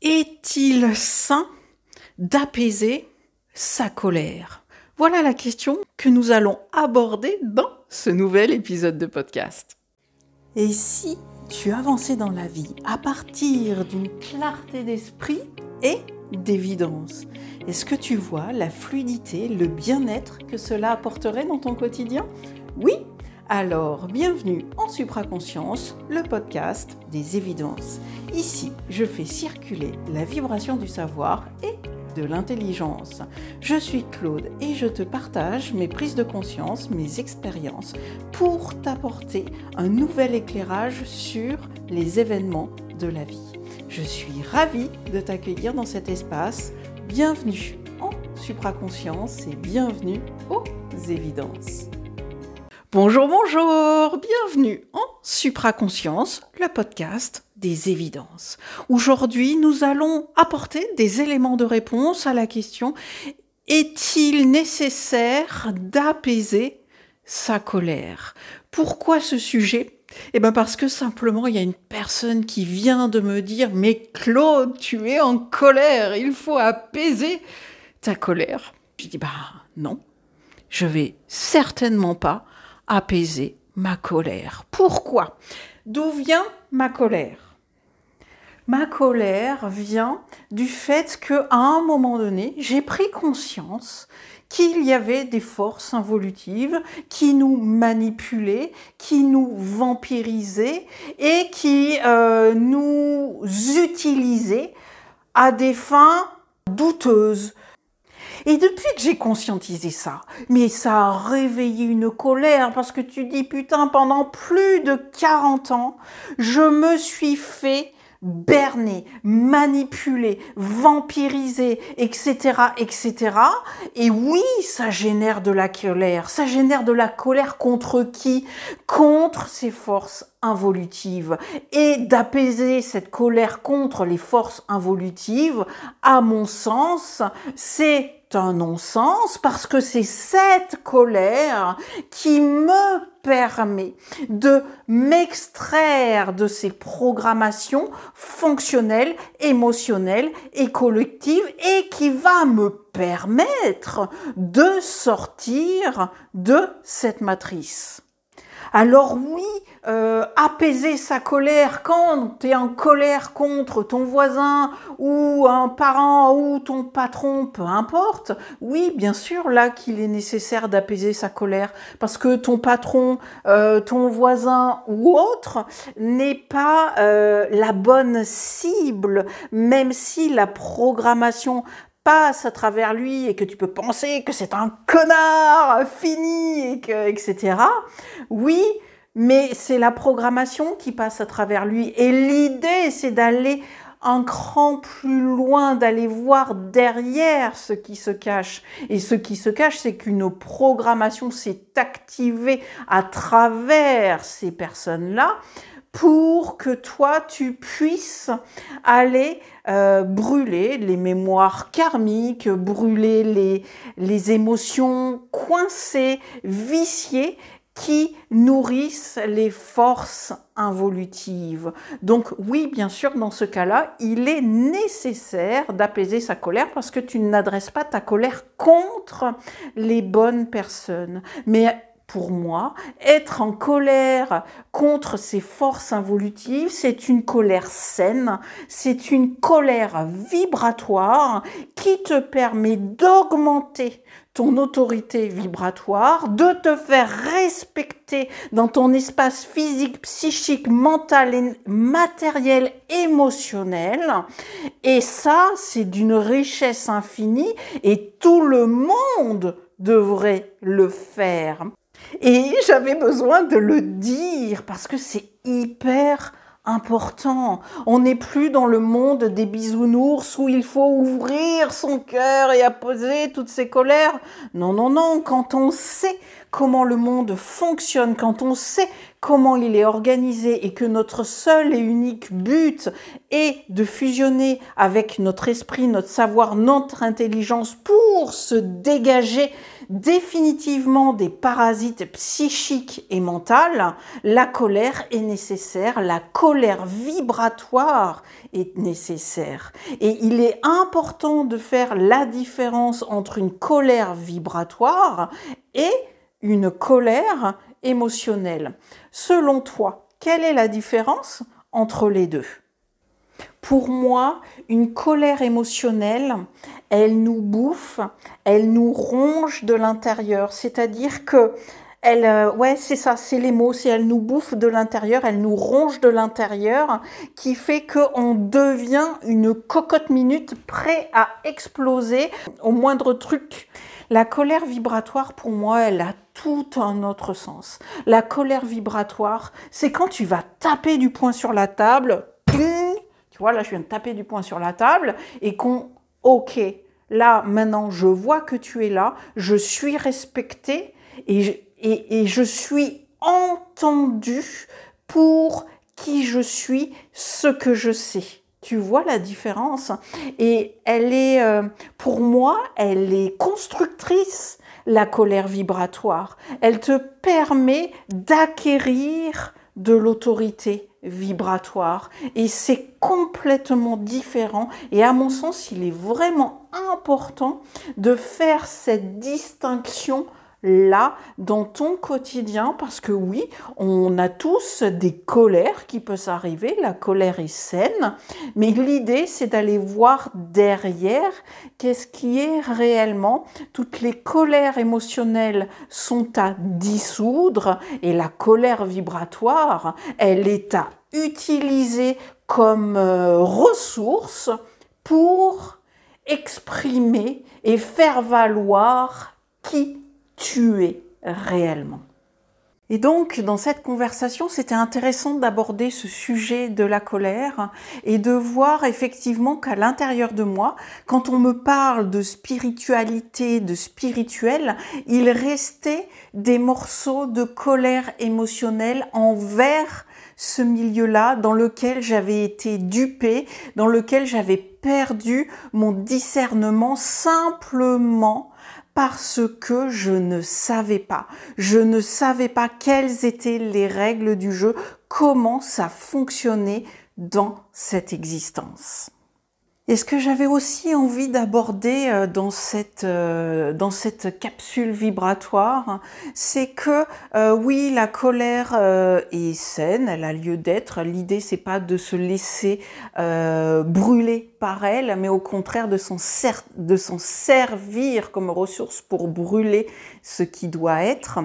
Est-il sain d'apaiser sa colère? Voilà la question que nous allons aborder dans ce nouvel épisode de podcast. Et si tu avançais dans la vie à partir d'une clarté d'esprit et d'évidence Est-ce que tu vois la fluidité, le bien-être que cela apporterait dans ton quotidien? Oui alors, bienvenue en Supraconscience, le podcast des évidences. Ici, je fais circuler la vibration du savoir et de l'intelligence. Je suis Claude et je te partage mes prises de conscience, mes expériences pour t'apporter un nouvel éclairage sur les événements de la vie. Je suis ravie de t'accueillir dans cet espace. Bienvenue en supraconscience et bienvenue aux évidences. Bonjour, bonjour, bienvenue en Supraconscience, le podcast des évidences. Aujourd'hui, nous allons apporter des éléments de réponse à la question est-il nécessaire d'apaiser sa colère? Pourquoi ce sujet? Eh bien parce que simplement il y a une personne qui vient de me dire mais Claude, tu es en colère, il faut apaiser ta colère. Je dis bah non, je vais certainement pas apaiser ma colère. Pourquoi? D'où vient ma colère? Ma colère vient du fait que à un moment donné, j'ai pris conscience qu'il y avait des forces involutives qui nous manipulaient, qui nous vampirisaient et qui euh, nous utilisaient à des fins douteuses, et depuis que j'ai conscientisé ça, mais ça a réveillé une colère parce que tu dis putain, pendant plus de 40 ans, je me suis fait berner, manipuler, vampiriser, etc., etc. Et oui, ça génère de la colère. Ça génère de la colère contre qui? Contre ces forces involutives. Et d'apaiser cette colère contre les forces involutives, à mon sens, c'est un non-sens parce que c'est cette colère qui me permet de m'extraire de ces programmations fonctionnelles, émotionnelles et collectives et qui va me permettre de sortir de cette matrice. Alors oui, euh, apaiser sa colère quand tu es en colère contre ton voisin ou un parent ou ton patron, peu importe, oui, bien sûr, là qu'il est nécessaire d'apaiser sa colère. Parce que ton patron, euh, ton voisin ou autre n'est pas euh, la bonne cible, même si la programmation à travers lui et que tu peux penser que c'est un connard fini et que, etc. Oui, mais c'est la programmation qui passe à travers lui. Et l'idée, c'est d'aller un cran plus loin, d'aller voir derrière ce qui se cache. Et ce qui se cache, c'est qu'une programmation s'est activée à travers ces personnes-là pour que toi, tu puisses aller euh, brûler les mémoires karmiques, brûler les, les émotions coincées, viciées qui nourrissent les forces involutives. Donc oui, bien sûr, dans ce cas-là, il est nécessaire d'apaiser sa colère parce que tu n'adresses pas ta colère contre les bonnes personnes, mais pour moi, être en colère contre ces forces involutives, c'est une colère saine, c'est une colère vibratoire qui te permet d'augmenter ton autorité vibratoire, de te faire respecter dans ton espace physique, psychique, mental, matériel, émotionnel. Et ça, c'est d'une richesse infinie et tout le monde devrait le faire. Et j'avais besoin de le dire parce que c'est hyper important. On n'est plus dans le monde des bisounours où il faut ouvrir son cœur et apposer toutes ses colères. Non, non, non, quand on sait comment le monde fonctionne, quand on sait comment il est organisé et que notre seul et unique but est de fusionner avec notre esprit, notre savoir, notre intelligence pour se dégager définitivement des parasites psychiques et mentales, la colère est nécessaire, la colère vibratoire est nécessaire. Et il est important de faire la différence entre une colère vibratoire et une colère émotionnelle. Selon toi, quelle est la différence entre les deux? Pour moi, une colère émotionnelle, elle nous bouffe, elle nous ronge de l'intérieur. C'est-à-dire que elle, euh, ouais, c'est ça, c'est les mots, c'est elle nous bouffe de l'intérieur, elle nous ronge de l'intérieur, qui fait qu'on devient une cocotte minute prêt à exploser au moindre truc. La colère vibratoire, pour moi, elle a tout un autre sens. La colère vibratoire, c'est quand tu vas taper du poing sur la table, tu vois, là, je viens de taper du poing sur la table et qu'on, ok, là, maintenant, je vois que tu es là, je suis respecté et je, suis entendu pour qui je suis, ce que je sais. Tu vois la différence Et elle est, euh, pour moi, elle est constructrice, la colère vibratoire. Elle te permet d'acquérir de l'autorité vibratoire et c'est complètement différent et à mon sens il est vraiment important de faire cette distinction là dans ton quotidien parce que oui, on a tous des colères qui peuvent arriver, la colère est saine, mais l'idée c'est d'aller voir derrière qu'est-ce qui est réellement. Toutes les colères émotionnelles sont à dissoudre et la colère vibratoire, elle est à utiliser comme euh, ressource pour exprimer et faire valoir qui tuer réellement. Et donc, dans cette conversation, c'était intéressant d'aborder ce sujet de la colère et de voir effectivement qu'à l'intérieur de moi, quand on me parle de spiritualité, de spirituel, il restait des morceaux de colère émotionnelle envers ce milieu-là dans lequel j'avais été dupée, dans lequel j'avais perdu mon discernement simplement parce que je ne savais pas. Je ne savais pas quelles étaient les règles du jeu, comment ça fonctionnait dans cette existence. Et ce que j'avais aussi envie d'aborder euh, dans cette, euh, dans cette capsule vibratoire, c'est que euh, oui, la colère est saine, elle a lieu d'être. L'idée, c'est pas de se laisser brûler par elle, mais au contraire de s'en, servir comme ressource pour brûler ce qui doit être.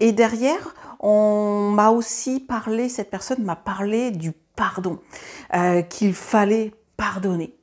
Et derrière, on m'a aussi parlé, cette personne m'a parlé du pardon, qu'il fallait pardonner.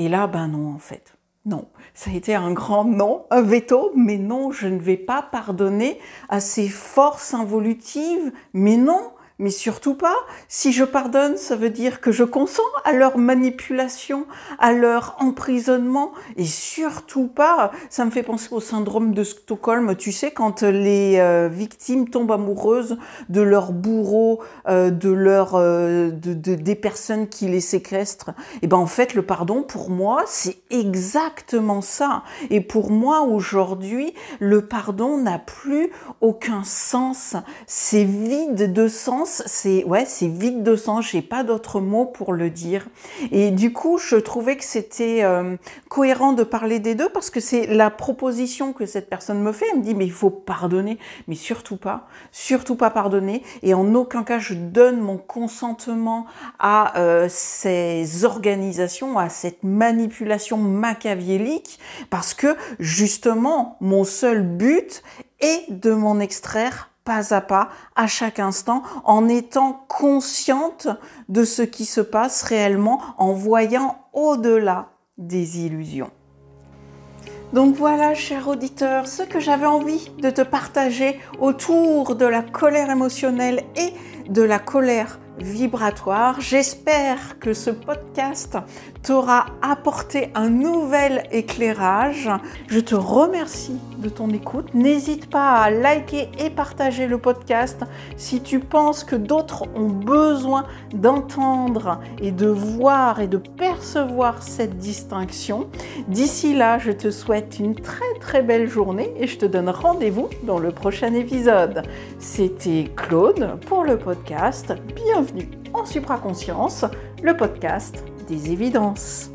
Et là, ben non, en fait. Non, ça a été un grand non, un veto, mais non, je ne vais pas pardonner à ces forces involutives, mais non, mais surtout pas. Si je pardonne, ça veut dire que je consens à leur manipulation, à leur emprisonnement, et surtout pas. Ça me fait penser au syndrome de Stockholm. Tu sais, quand les euh, victimes tombent amoureuses de leur bourreau, euh, de leur, euh, de, des personnes qui les séquestrent. Et eh ben en fait, le pardon pour moi, c'est exactement ça. Et pour moi aujourd'hui, le pardon n'a plus aucun sens. C'est vide de sens c'est ouais, c'est vide de sens. J'ai pas d'autres mots pour le dire. Et du coup, je trouvais que c'était euh, cohérent de parler des deux parce que c'est la proposition que cette personne me fait. Elle me dit mais il faut pardonner, mais surtout pas, surtout pas pardonner. Et en aucun cas je donne mon consentement à euh, ces organisations, à cette manipulation machiavélique parce que justement mon seul but est de m'en extraire pas à chaque instant, en étant consciente de ce qui se passe réellement, en voyant au-delà des illusions. Donc voilà, cher auditeur, ce que j'avais envie de te partager autour de la colère émotionnelle et de la colère vibratoire. J'espère que ce podcast t'aura apporté un nouvel éclairage. Je te remercie de ton écoute. N'hésite pas à liker et partager le podcast si tu penses que d'autres ont besoin d'entendre et de voir et de percevoir cette distinction. D'ici là, je te souhaite une très très belle journée et je te donne rendez-vous dans le prochain épisode. C'était Claude pour le podcast. En supraconscience, le podcast des évidences.